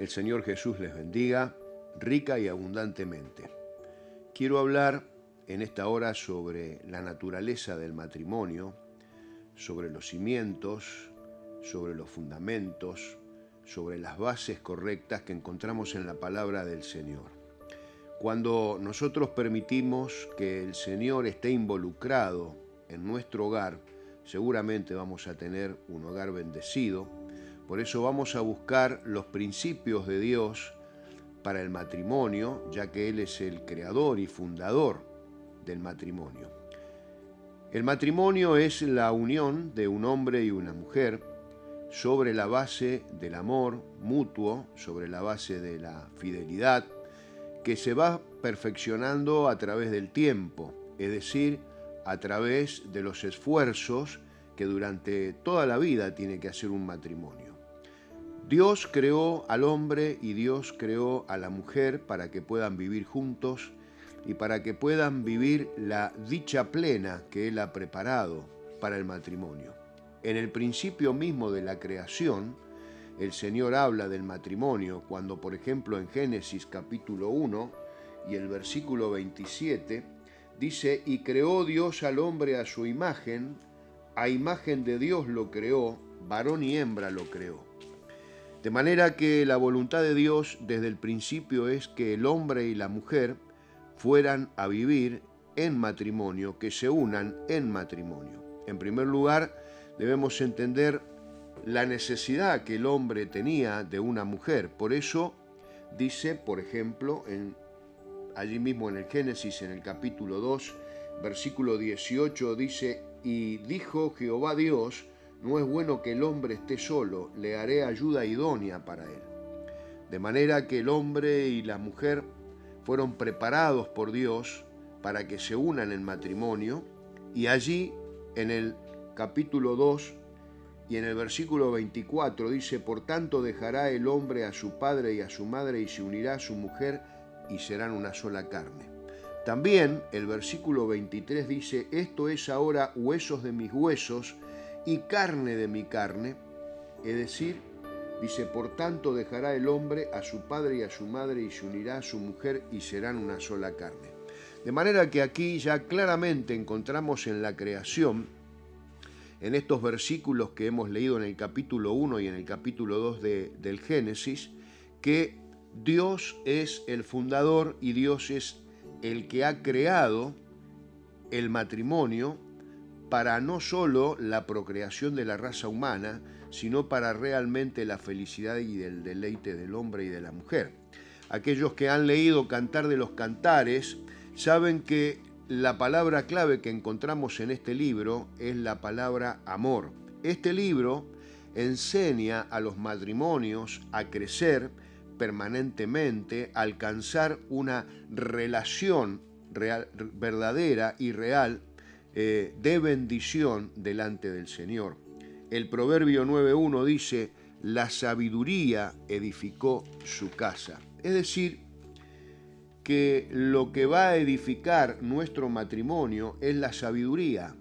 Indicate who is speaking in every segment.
Speaker 1: El Señor Jesús les bendiga rica y abundantemente. Quiero hablar en esta hora sobre la naturaleza del matrimonio, sobre los cimientos, sobre los fundamentos, sobre las bases correctas que encontramos en la palabra del Señor. Cuando nosotros permitimos que el Señor esté involucrado en nuestro hogar, seguramente vamos a tener un hogar bendecido, por eso vamos a buscar los principios de Dios para el matrimonio, ya que Él es el creador y fundador del matrimonio. El matrimonio es la unión de un hombre y una mujer sobre la base del amor mutuo, sobre la base de la fidelidad, que se va perfeccionando a través del tiempo, es decir, a través de los esfuerzos que durante toda la vida tiene que hacer un matrimonio. Dios creó al hombre y Dios creó a la mujer para que puedan vivir juntos y para que puedan vivir la dicha plena que Él ha preparado para el matrimonio. En el principio mismo de la creación, el Señor habla del matrimonio cuando, por ejemplo, en Génesis capítulo 1 y el versículo 27, dice, y creó Dios al hombre a su imagen, a imagen de Dios lo creó, varón y hembra lo creó. De manera que la voluntad de Dios desde el principio es que el hombre y la mujer fueran a vivir en matrimonio, que se unan en matrimonio. En primer lugar, debemos entender la necesidad que el hombre tenía de una mujer. Por eso dice, por ejemplo, en, allí mismo en el Génesis, en el capítulo 2, versículo 18, dice, y dijo Jehová Dios, no es bueno que el hombre esté solo, le haré ayuda idónea para él. De manera que el hombre y la mujer fueron preparados por Dios para que se unan en matrimonio y allí en el capítulo 2 y en el versículo 24 dice, por tanto dejará el hombre a su padre y a su madre y se unirá a su mujer y serán una sola carne. También el versículo 23 dice, esto es ahora huesos de mis huesos y carne de mi carne, es decir, dice, por tanto dejará el hombre a su padre y a su madre y se unirá a su mujer y serán una sola carne. De manera que aquí ya claramente encontramos en la creación, en estos versículos que hemos leído en el capítulo 1 y en el capítulo 2 de, del Génesis, que Dios es el fundador y Dios es el que ha creado el matrimonio para no solo la procreación de la raza humana, sino para realmente la felicidad y el deleite del hombre y de la mujer. Aquellos que han leído Cantar de los Cantares saben que la palabra clave que encontramos en este libro es la palabra amor. Este libro enseña a los matrimonios a crecer permanentemente, a alcanzar una relación verdadera y real eh, de bendición delante del Señor. El Proverbio 9.1 dice, la sabiduría edificó su casa. Es decir, que lo que va a edificar nuestro matrimonio es la sabiduría,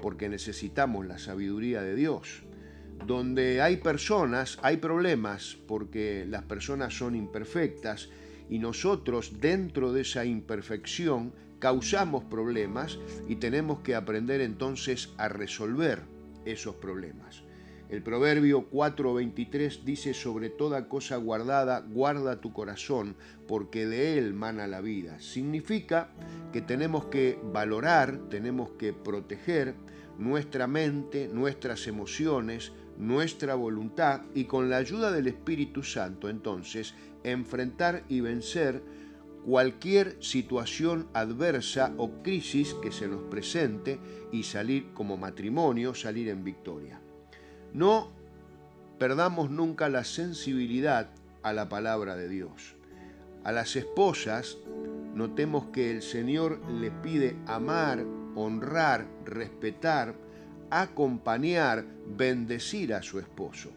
Speaker 1: porque necesitamos la sabiduría de Dios. Donde hay personas, hay problemas, porque las personas son imperfectas y nosotros dentro de esa imperfección causamos problemas y tenemos que aprender entonces a resolver esos problemas. El proverbio 4:23 dice, sobre toda cosa guardada, guarda tu corazón, porque de él mana la vida. Significa que tenemos que valorar, tenemos que proteger nuestra mente, nuestras emociones, nuestra voluntad y con la ayuda del Espíritu Santo entonces enfrentar y vencer cualquier situación adversa o crisis que se nos presente y salir como matrimonio, salir en victoria. No perdamos nunca la sensibilidad a la palabra de Dios. A las esposas notemos que el Señor le pide amar, honrar, respetar, acompañar, bendecir a su esposo.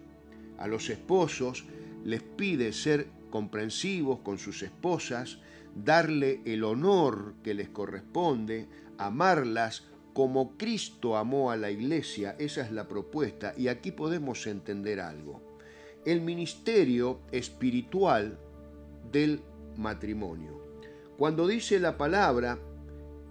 Speaker 1: A los esposos les pide ser comprensivos con sus esposas, darle el honor que les corresponde, amarlas como Cristo amó a la iglesia, esa es la propuesta, y aquí podemos entender algo. el ministerio espiritual del matrimonio. Cuando dice la palabra,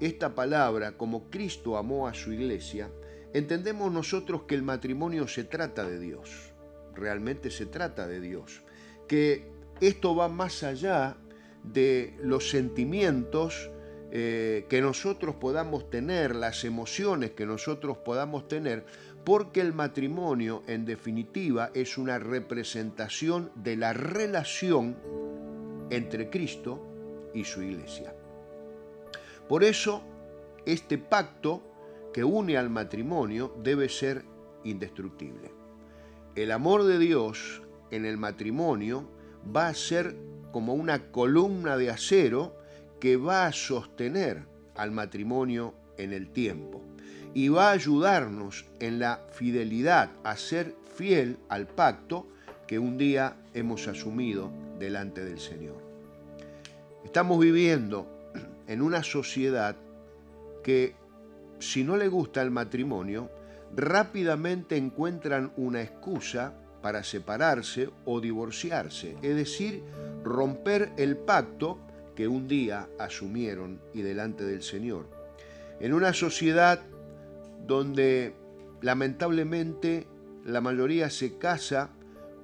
Speaker 1: esta palabra, como Cristo amó a su iglesia, entendemos nosotros que el matrimonio se trata de Dios, realmente se trata de Dios, que esto va más allá de los sentimientos eh, que nosotros podamos tener, las emociones que nosotros podamos tener, porque el matrimonio en definitiva es una representación de la relación entre Cristo y su iglesia. Por eso, este pacto que une al matrimonio debe ser indestructible. El amor de Dios en el matrimonio va a ser como una columna de acero que va a sostener al matrimonio en el tiempo y va a ayudarnos en la fidelidad a ser fiel al pacto que un día hemos asumido delante del Señor. Estamos viviendo en una sociedad que si no le gusta el matrimonio, rápidamente encuentran una excusa para separarse o divorciarse, es decir, romper el pacto que un día asumieron y delante del Señor. En una sociedad donde lamentablemente la mayoría se casa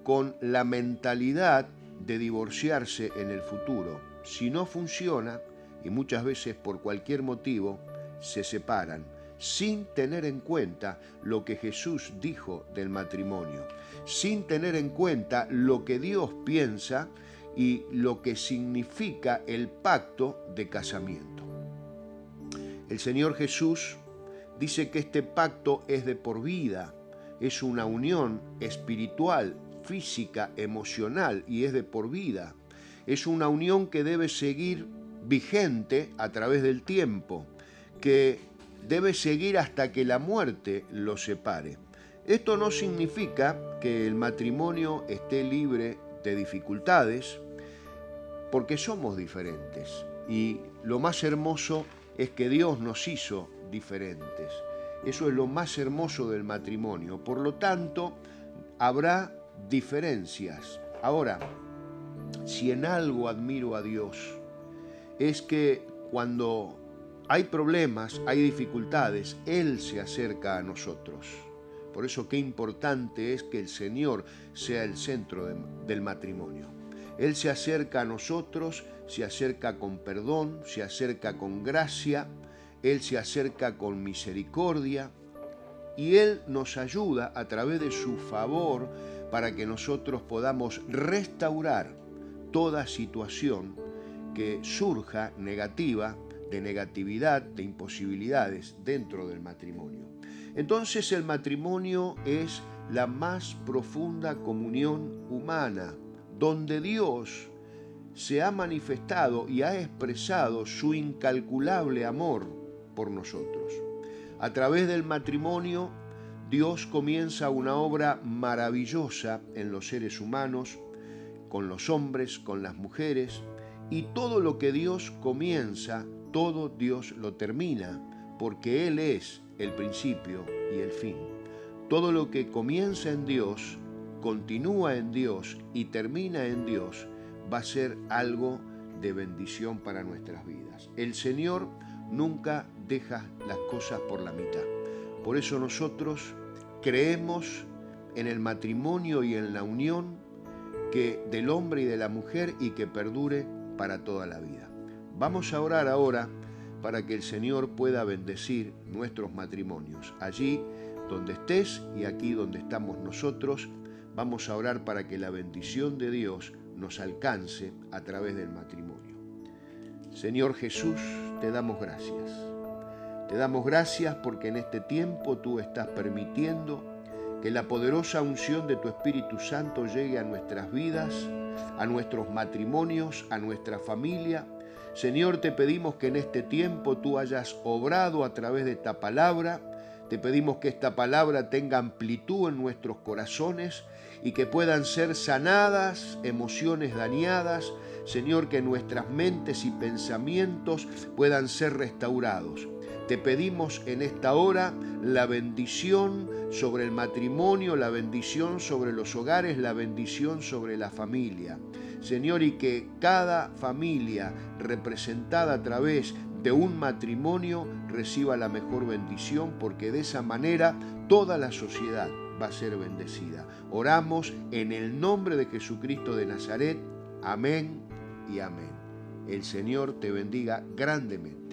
Speaker 1: con la mentalidad de divorciarse en el futuro. Si no funciona, y muchas veces por cualquier motivo, se separan, sin tener en cuenta lo que Jesús dijo del matrimonio, sin tener en cuenta lo que Dios piensa y lo que significa el pacto de casamiento. El Señor Jesús dice que este pacto es de por vida, es una unión espiritual, física, emocional y es de por vida. Es una unión que debe seguir vigente a través del tiempo, que debe seguir hasta que la muerte lo separe. Esto no significa que el matrimonio esté libre de dificultades, porque somos diferentes. Y lo más hermoso es que Dios nos hizo diferentes. Eso es lo más hermoso del matrimonio. Por lo tanto, habrá diferencias. Ahora, si en algo admiro a Dios, es que cuando hay problemas, hay dificultades, Él se acerca a nosotros. Por eso qué importante es que el Señor sea el centro del matrimonio. Él se acerca a nosotros, se acerca con perdón, se acerca con gracia, Él se acerca con misericordia y Él nos ayuda a través de su favor para que nosotros podamos restaurar toda situación que surja negativa, de negatividad, de imposibilidades dentro del matrimonio. Entonces el matrimonio es la más profunda comunión humana donde Dios se ha manifestado y ha expresado su incalculable amor por nosotros. A través del matrimonio, Dios comienza una obra maravillosa en los seres humanos, con los hombres, con las mujeres, y todo lo que Dios comienza, todo Dios lo termina, porque Él es el principio y el fin. Todo lo que comienza en Dios, continúa en Dios y termina en Dios, va a ser algo de bendición para nuestras vidas. El Señor nunca deja las cosas por la mitad. Por eso nosotros creemos en el matrimonio y en la unión que del hombre y de la mujer y que perdure para toda la vida. Vamos a orar ahora para que el Señor pueda bendecir nuestros matrimonios. Allí donde estés y aquí donde estamos nosotros, vamos a orar para que la bendición de Dios nos alcance a través del matrimonio. Señor Jesús, te damos gracias. Te damos gracias porque en este tiempo tú estás permitiendo que la poderosa unción de tu Espíritu Santo llegue a nuestras vidas, a nuestros matrimonios, a nuestra familia. Señor, te pedimos que en este tiempo tú hayas obrado a través de esta palabra. Te pedimos que esta palabra tenga amplitud en nuestros corazones y que puedan ser sanadas emociones dañadas, Señor, que nuestras mentes y pensamientos puedan ser restaurados. Te pedimos en esta hora la bendición sobre el matrimonio, la bendición sobre los hogares, la bendición sobre la familia. Señor, y que cada familia representada a través de un matrimonio reciba la mejor bendición, porque de esa manera toda la sociedad va a ser bendecida. Oramos en el nombre de Jesucristo de Nazaret. Amén y amén. El Señor te bendiga grandemente.